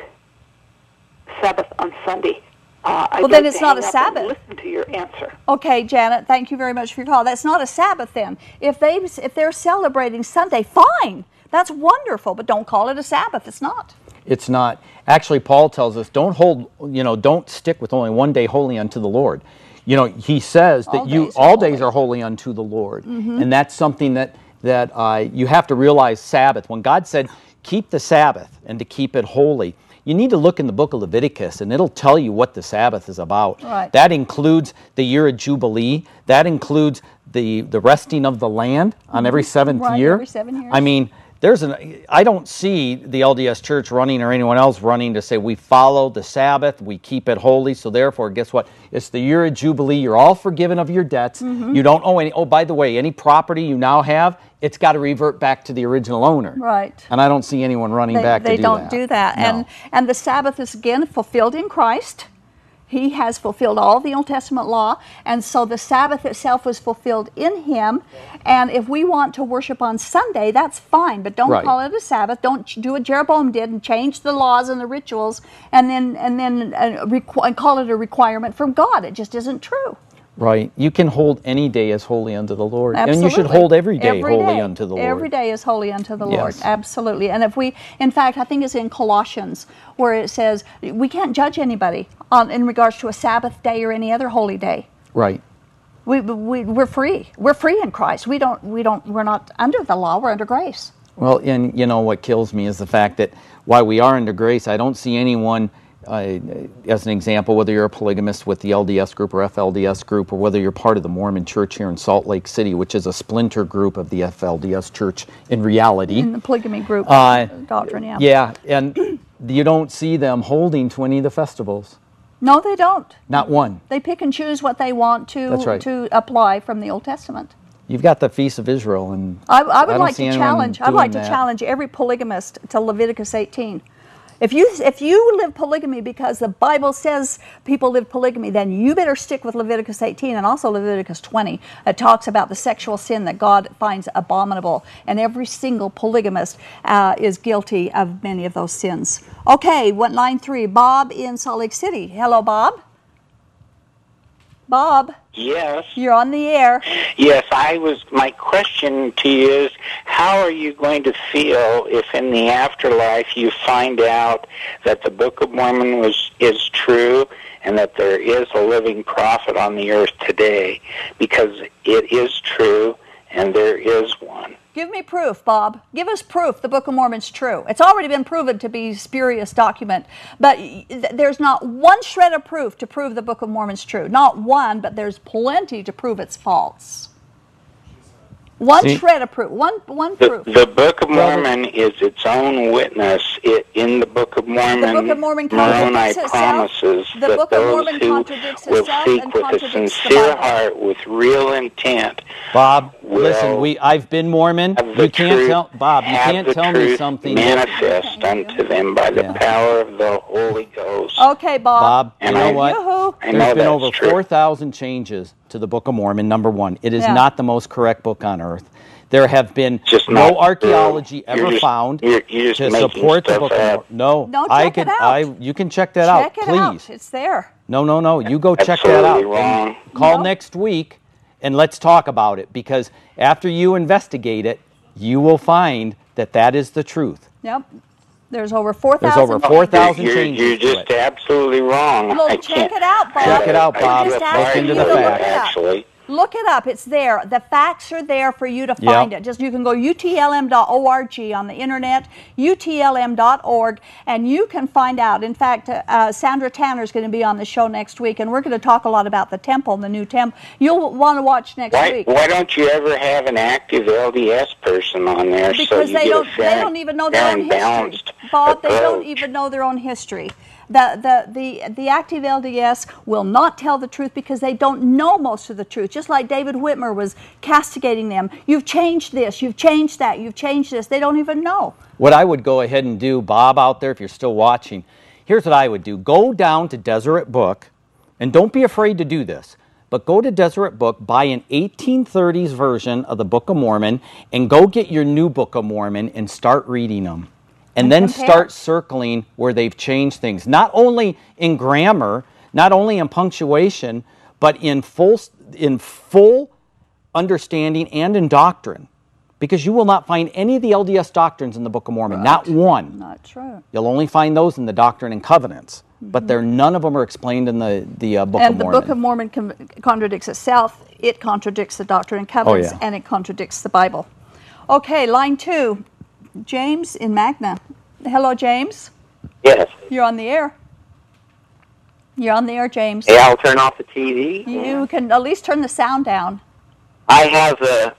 Sabbath on Sunday. Uh, I'd Well, then it's not a Sabbath. Listen to your answer. Okay, Janet. Thank you very much for your call. That's not a Sabbath then. If they if they're celebrating Sunday, fine. That's wonderful, but don't call it a Sabbath. It's not. It's not. Actually, Paul tells us don't hold, you know, don't stick with only one day holy unto the Lord. You know, he says that All you days all days holy. are holy unto the Lord, and that's something that that uh, you have to realize. Sabbath. When God said, "Keep the Sabbath," and to keep it holy, you need to look in the book of Leviticus, and it'll tell you what the Sabbath is about. Right. That includes the year of Jubilee. That includes the the resting of the land on every seventh Right, year. every seven years. I mean, there's an I don't see the LDS church running or anyone else running to say we follow the Sabbath, we keep it holy, so therefore guess what? It's the year of Jubilee, you're all forgiven of your debts. Mm-hmm. You don't owe any oh by the way, any property you now have, it's got to revert back to the original owner. Right. And I don't see anyone running They, back they to do don't that. do that. No. And and the Sabbath is again fulfilled in Christ. He has fulfilled all the Old Testament law, and so the Sabbath itself was fulfilled in Him. And if we want to worship on Sunday, that's fine, but don't Right. call it a Sabbath. Don't do what Jeroboam did and change the laws and the rituals, and then and then uh, requ- and call it a requirement from God. It just isn't true. Right. You can hold any day as holy unto the Lord. And you should hold every day Every holy day. unto the Lord. Every day is holy unto the Lord. Absolutely. And if we, in fact, I think it's in Colossians where it says we can't judge anybody on, in regards to a Sabbath day or any other holy day. Right. We, we, we're free. We're free in Christ. We don't, we don't, we're not under the law. We're under grace. Well, and you know what kills me is the fact that while we are under grace, I don't see anyone, uh, as an example, whether you're a polygamist with the LDS group or FLDS group, or whether you're part of the Mormon Church here in Salt Lake City, which is a splinter group of the FLDS Church in reality. In the polygamy group Uh, doctrine, yeah. Yeah, and you don't see them holding to any of the festivals. No, they don't. Not one. They pick and choose what they want to, right. to apply from the Old Testament. You've got the Feast of Israel, and I, I would don't like to challenge. I'd like to that. challenge every polygamist to Leviticus 18. If you if you live polygamy because the Bible says people live polygamy, then you better stick with Leviticus 18 and also Leviticus 20. It talks about the sexual sin that God finds abominable, and every single polygamist uh, is guilty of many of those sins. Okay, what line three? Bob in Salt Lake City. Hello, Bob. Bob, Yes, you're on the air. yes. I was. My question to you is, how are you going to feel if, in the afterlife, you find out that the Book of Mormon was is true and that there is a living prophet on the earth today? Because it is true, and there is one. Give me proof, Bob. Give us proof the Book of Mormon's true. It's already been proven to be spurious document, but there's not one shred of proof to prove the Book of Mormon's true. Not one, but there's plenty to prove it's false. One See- shred of proof. One one The, proof. the Book of Well, the- Mormon is its own witness. It, in the Book of Mormon, The Book of Mormon Moroni contradicts itself. promises The that Book of those Mormon who will seek and with a contradicts the sincere Bible. heart, with real intent, Bob, will listen, we I've been Mormon. You can't truth, tell Bob, you can't tell me something that, manifest unto them by the Yeah. power of the Holy Ghost. Okay, Bob. Bab, you And know I- what? Yoo-hoo. I know There's been over true. 4,000 changes to the Book of Mormon, number one. It is Yeah. not the most correct book on earth. There have been Just no not archaeology true. You're ever just- found you're- you're to support the Book of. Mormon. No, No, I check could, it. I, you can check that Check out, it please. out. It's there. No, no, no. You go check that out. Absolutely wrong. Call No. next week and let's talk about it because after you investigate it, you will find that that is the truth. Yep. There's over 4,000. There's over 4,000 you're, changes You're to just it. absolutely wrong. Well, I check can't- it out, Bob. Check it out, Bob. Look into the facts. Actually, Look it up. It's there. The facts are there for you to Yep. find it. Just you can go utlm.org on the internet, utlm.org, and you can find out. In fact, uh, uh, Sandra Tanner is going to be on the show next week, and we're going to talk a lot about the temple, and the new temple. You'll want to watch next why week. why don't you ever have an active LDS person on there so because you they get don't a they don't even know their fair own and history. balanced Bob, they don't even know their own history. The, the, the, the active LDS will not tell the truth because they don't know most of the truth. Just like David Whitmer was castigating them. You've changed this, you've changed that, you've changed this. They don't even know. What I would go ahead and do, Bob, out there, if you're still watching, here's what I would do go down to Deseret Book, and don't be afraid to do this, but go to Deseret Book, buy an 1830s version of the Book of Mormon, and go get your new Book of Mormon and start reading them. And, then compare. start circling where they've changed things, not only in grammar, not only in punctuation, but in full, in full understanding and in doctrine. Because you will not find any of the LDS doctrines in the Book of Mormon, not one. Not true. You'll only find those in the Doctrine and Covenants, but they're none of them are explained in the the uh, Book and of Mormon. And the Book of Mormon con- contradicts itself. It contradicts the Doctrine and Covenants, Oh, yeah. and it contradicts the Bible. Okay, line two. James in Magna. Hello, James. Yes. You're on the air. You're on the air, James. Yeah, I'll turn off the TV. You can at least turn the sound down. I have uh,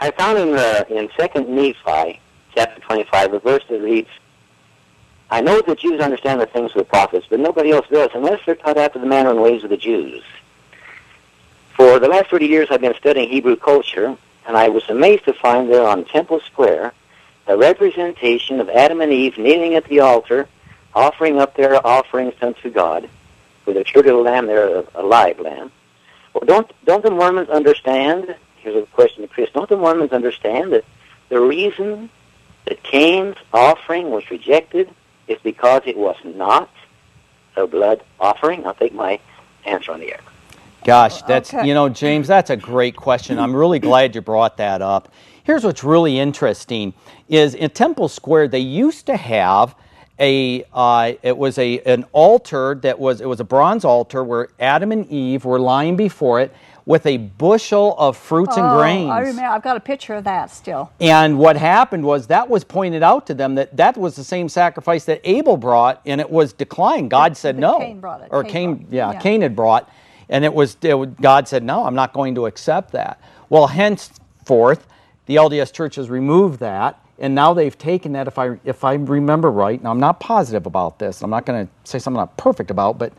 I found in the in Second Nephi, chapter twenty-five, a verse that reads, "I know that the Jews understand the things of the prophets, but nobody else does, unless they're taught after the manner and ways of the Jews." For the last thirty years, I've been studying Hebrew culture, and I was amazed to find there on Temple Square a representation of Adam and Eve kneeling at the altar, offering up their offerings unto God. with a true little lamb there, a, a live lamb. Well, don't don't the Mormons understand? Here's a question to Chris. Don't the Mormons understand that the reason that Cain's offering was rejected is because it was not a blood offering? I'll take my answer on the air. Gosh, that's Okay. you know, James, that's a great question. I'm really glad you brought that up. Here's what's really interesting: is in Temple Square they used to have a uh, it was a an altar that was it was a bronze altar where Adam and Eve were lying before it with a bushel of fruits and Oh, grains. I remember. I've got a picture of that still. And what happened was that was pointed out to them that that was the same sacrifice that Abel brought, and it was declined. God said no, Cain brought it. or Cain Cain, brought yeah, Yeah. Cain had brought, and it was, it was God said no, I'm not going to accept that. Well, henceforth, the LDS Church has removed that, and now they've taken that. If I if I remember right, and I'm not positive about this, I'm not going to say something I'm not perfect about, but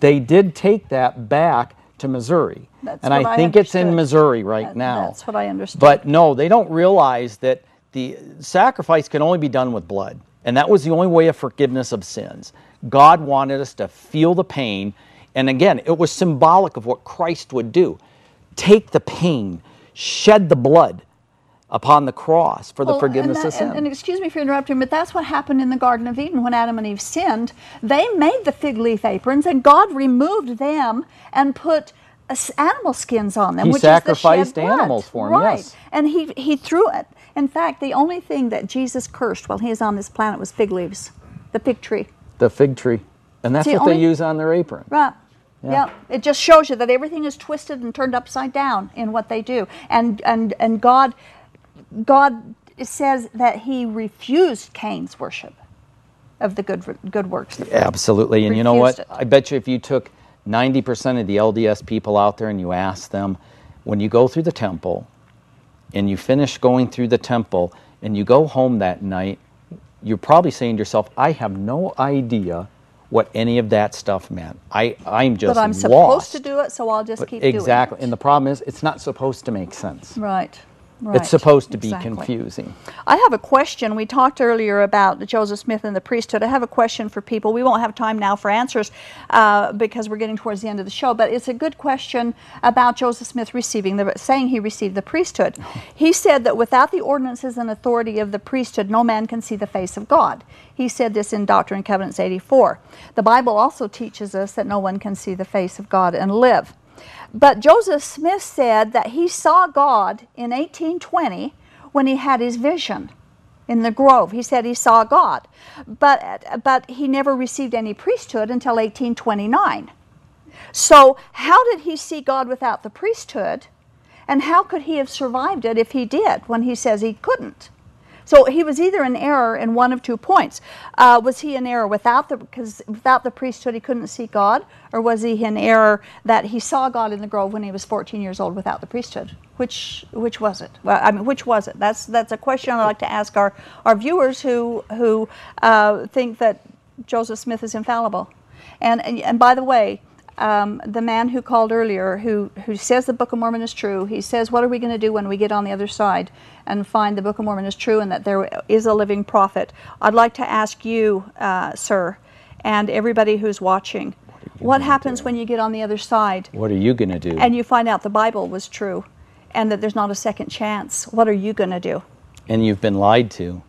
they did take that back to Missouri, That's and I I think it's in. Missouri right That- now. that's what I understood. But no, they don't realize that the sacrifice can only be done with blood. And that was the only way of forgiveness of sins. God wanted us to feel the pain. And again, it was symbolic of what Christ would do take the pain, shed the blood upon the cross for the Well, forgiveness and of sin. And, and excuse me for interrupting, but that's what happened in the Garden of Eden when Adam and Eve sinned. They made the fig leaf aprons, and God removed them and put uh, animal skins on them. He which the sacrificed blood. animals for 'em, right. yes. And he he threw it. In fact, the only thing that Jesus cursed while he was on this planet was fig leaves, the fig tree. the fig tree. And that's See, what they use on their apron. Right. Yeah. Yeah. It just shows you that everything is twisted and turned upside down in what they do. And and and God God says that he refused Cain's worship of the good good works. Absolutely. And you know what? It. I bet you if you took 90% of the LDS people out there and you asked them, when you go through the temple and you finish going through the temple and you go home that night, you're probably saying to yourself, I have no idea what any of that stuff meant. I, I'm just But I'm lost. supposed to do it, so I'll just But keep exactly. doing it. Exactly. And the problem is, it's not supposed to make sense. Right. Right. It's supposed to be confusing. I have a question. We talked earlier about Joseph Smith and the priesthood. I have a question for people. We won't have time now for answers uh, because we're getting towards the end of the show. But it's a good question about Joseph Smith receiving the saying he received the priesthood. He said that without the ordinances and authority of the priesthood, no man can see the face of God. He said this in Doctrine and Covenants 84. The Bible also teaches us that no one can see the face of God and live. But Joseph Smith said that he saw God in 1820 when he had his vision in the grove. He said he saw God, but but he never received any priesthood until 1829. So how did he see God without the priesthood, and how could he have survived it if he did when he says he couldn't? So he was either in error in one of two points. Uh, was he in error without the because without the priesthood he couldn't see God, or was he in error that he saw God in the grove when he was 14 years old without the priesthood? Which which was it? Well, I mean, which was it? That's that's a question I'd like to ask our our viewers who who uh, think that Joseph Smith is infallible. And and, and by the way. Um, the man who called earlier, who, who says the Book of Mormon is true, he says, What are we going to do when we get on the other side and find the Book of Mormon is true and that there is a living prophet? I'd like to ask you, uh, sir, and everybody who's watching, what happens when you get on the other side What are you going to do? and you find out the Bible was true and that there's not a second chance? What are you going to do? and you've been lied to.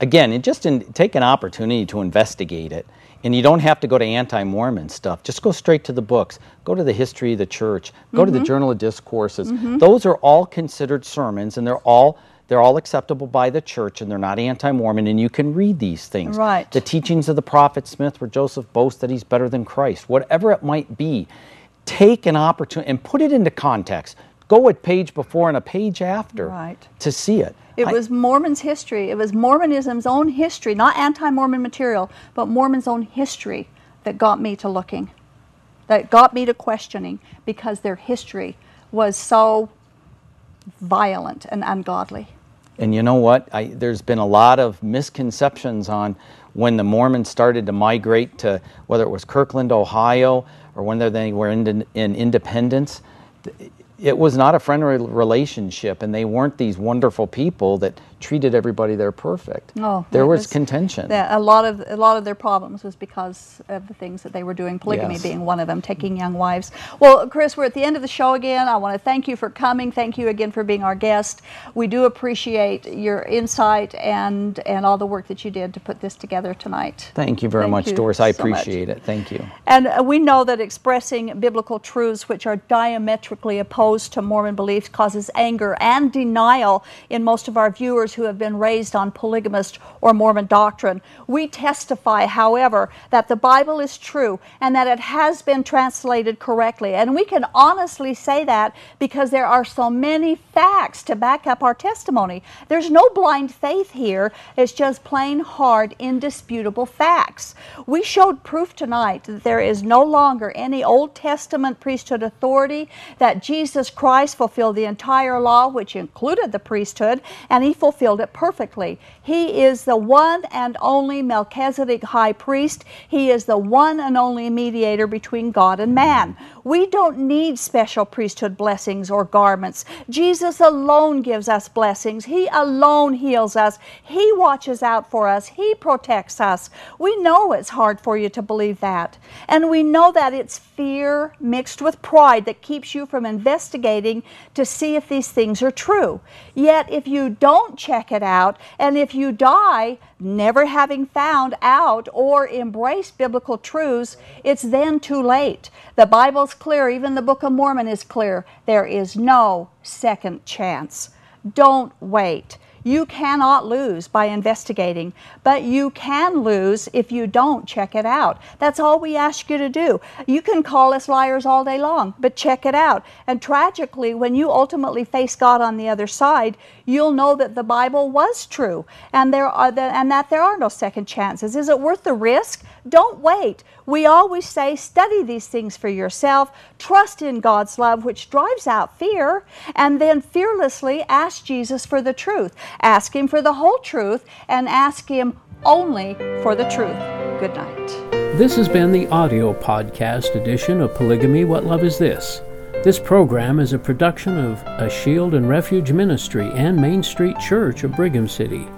Again, it just in, take an opportunity to investigate it. And you don't have to go to anti Mormon stuff. Just go straight to the books. Go to the history of the church. Go to the mm-hmm. Journal of Discourses. Mm-hmm. Those are all considered sermons, and they're all they're all acceptable by the church, and they're not anti-Mormon. And you can read these things. Right. The teachings of the prophet Smith, where Joseph boasts that he's better than Christ. Whatever it might be, take an opportunity and put it into context. Go a page before and a page after Right. to see it. It I- was Mormon's history. It was Mormonism's own history, not anti Mormon material, but Mormon's own history that got me to looking, that got me to questioning because their history was so violent and ungodly. And you know what? I, there's been a lot of misconceptions on when the Mormons started to migrate to whether it was Kirtland, Ohio, or when they were in, in independence. It was not a friendly relationship, and they weren't these wonderful people that treated everybody there perfect. Oh, there was, was- contention. A lot of a lot of their problems was because of the things that they were doing, polygamy Yes. being one of them, taking young wives. Well, Chris, we're at the end of the show again. I want to thank you for coming. Thank you again for being our guest. We do appreciate your insight and and all the work that you did to put this together tonight. Thank you very Thank much, you Doris. I so much. appreciate it. Thank you. And uh, we know that expressing biblical truths which are diametrically opposed to Mormon beliefs causes anger and denial in most of our viewers who have been raised on polygamist or Mormon doctrine. We testify, however, that the Bible is true and that it has been translated correctly. And we can honestly say that because there are so many facts to back up our testimony. There's no blind faith here, it's just plain hard, indisputable facts. We showed proof tonight that there is no longer any Old Testament priesthood authority, that Jesus Christ fulfilled the entire law, which included the priesthood, and he fulfilled it perfectly. He is the one and only Melchizedek high priest. He is the one and only mediator between God and man. We don't need special priesthood blessings or garments. Jesus alone gives us blessings. He alone heals us. He watches out for us. He protects us. We know it's hard for you to believe that. And we know that it's fear mixed with pride that keeps you from investigating to see if these things are true. Yet, if you don't check it out, and if you die never having found out or embraced biblical truths, it's then too late. The Bible's clear, even the Book of Mormon is clear. There is no second chance. Don't wait. You cannot lose by investigating, but you can lose if you don't check it out. That's all we ask you to do. You can call us liars all day long, but check it out. And tragically, when you ultimately face God on the other side, you'll know that the Bible was true and there are the, and that there are no second chances. Is it worth the risk? Don't wait. We always say study these things for yourself, trust in God's love which drives out fear, and then fearlessly ask Jesus for the truth. Ask him for the whole truth and ask him only for the truth. Good night. This has been the audio podcast edition of Polygamy What Love Is This? This program is a production of A Shield and Refuge Ministry and Main Street Church of Brigham City.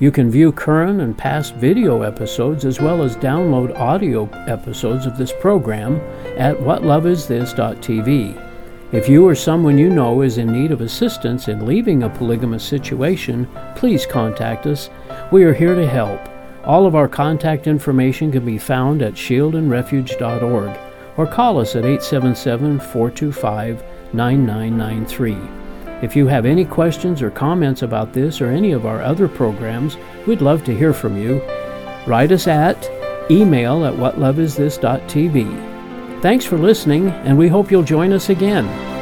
You can view current and past video episodes as well as download audio episodes of this program at whatloveisthis.tv. If you or someone you know is in need of assistance in leaving a polygamous situation, please contact us. We are here to help. All of our contact information can be found at shieldandrefuge.org or call us at 877 425 9993. If you have any questions or comments about this or any of our other programs, we'd love to hear from you. Write us at email at whatloveisthis.tv. Thanks for listening, and we hope you'll join us again.